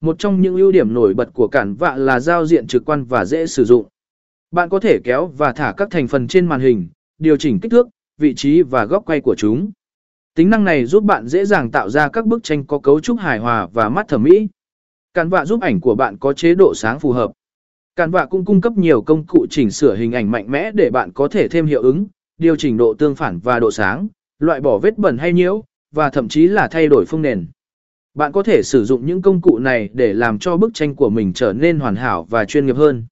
Một trong những ưu điểm nổi bật của cản vạ là giao diện trực quan và dễ sử dụng. Bạn có thể kéo và thả các thành phần trên màn hình, điều chỉnh kích thước, vị trí và góc quay của chúng. Tính năng này giúp bạn dễ dàng tạo ra các bức tranh có cấu trúc hài hòa và mắt thẩm mỹ. Cản vạ giúp ảnh của bạn có chế độ sáng phù hợp. Cản vạ cũng cung cấp nhiều công cụ chỉnh sửa hình ảnh mạnh mẽ để bạn có thể thêm hiệu ứng, điều chỉnh độ tương phản và độ sáng, loại bỏ vết bẩn hay nhiễu, và thậm chí là thay đổi phông nền. Bạn có thể sử dụng những công cụ này để làm cho bức tranh của mình trở nên hoàn hảo và chuyên nghiệp hơn.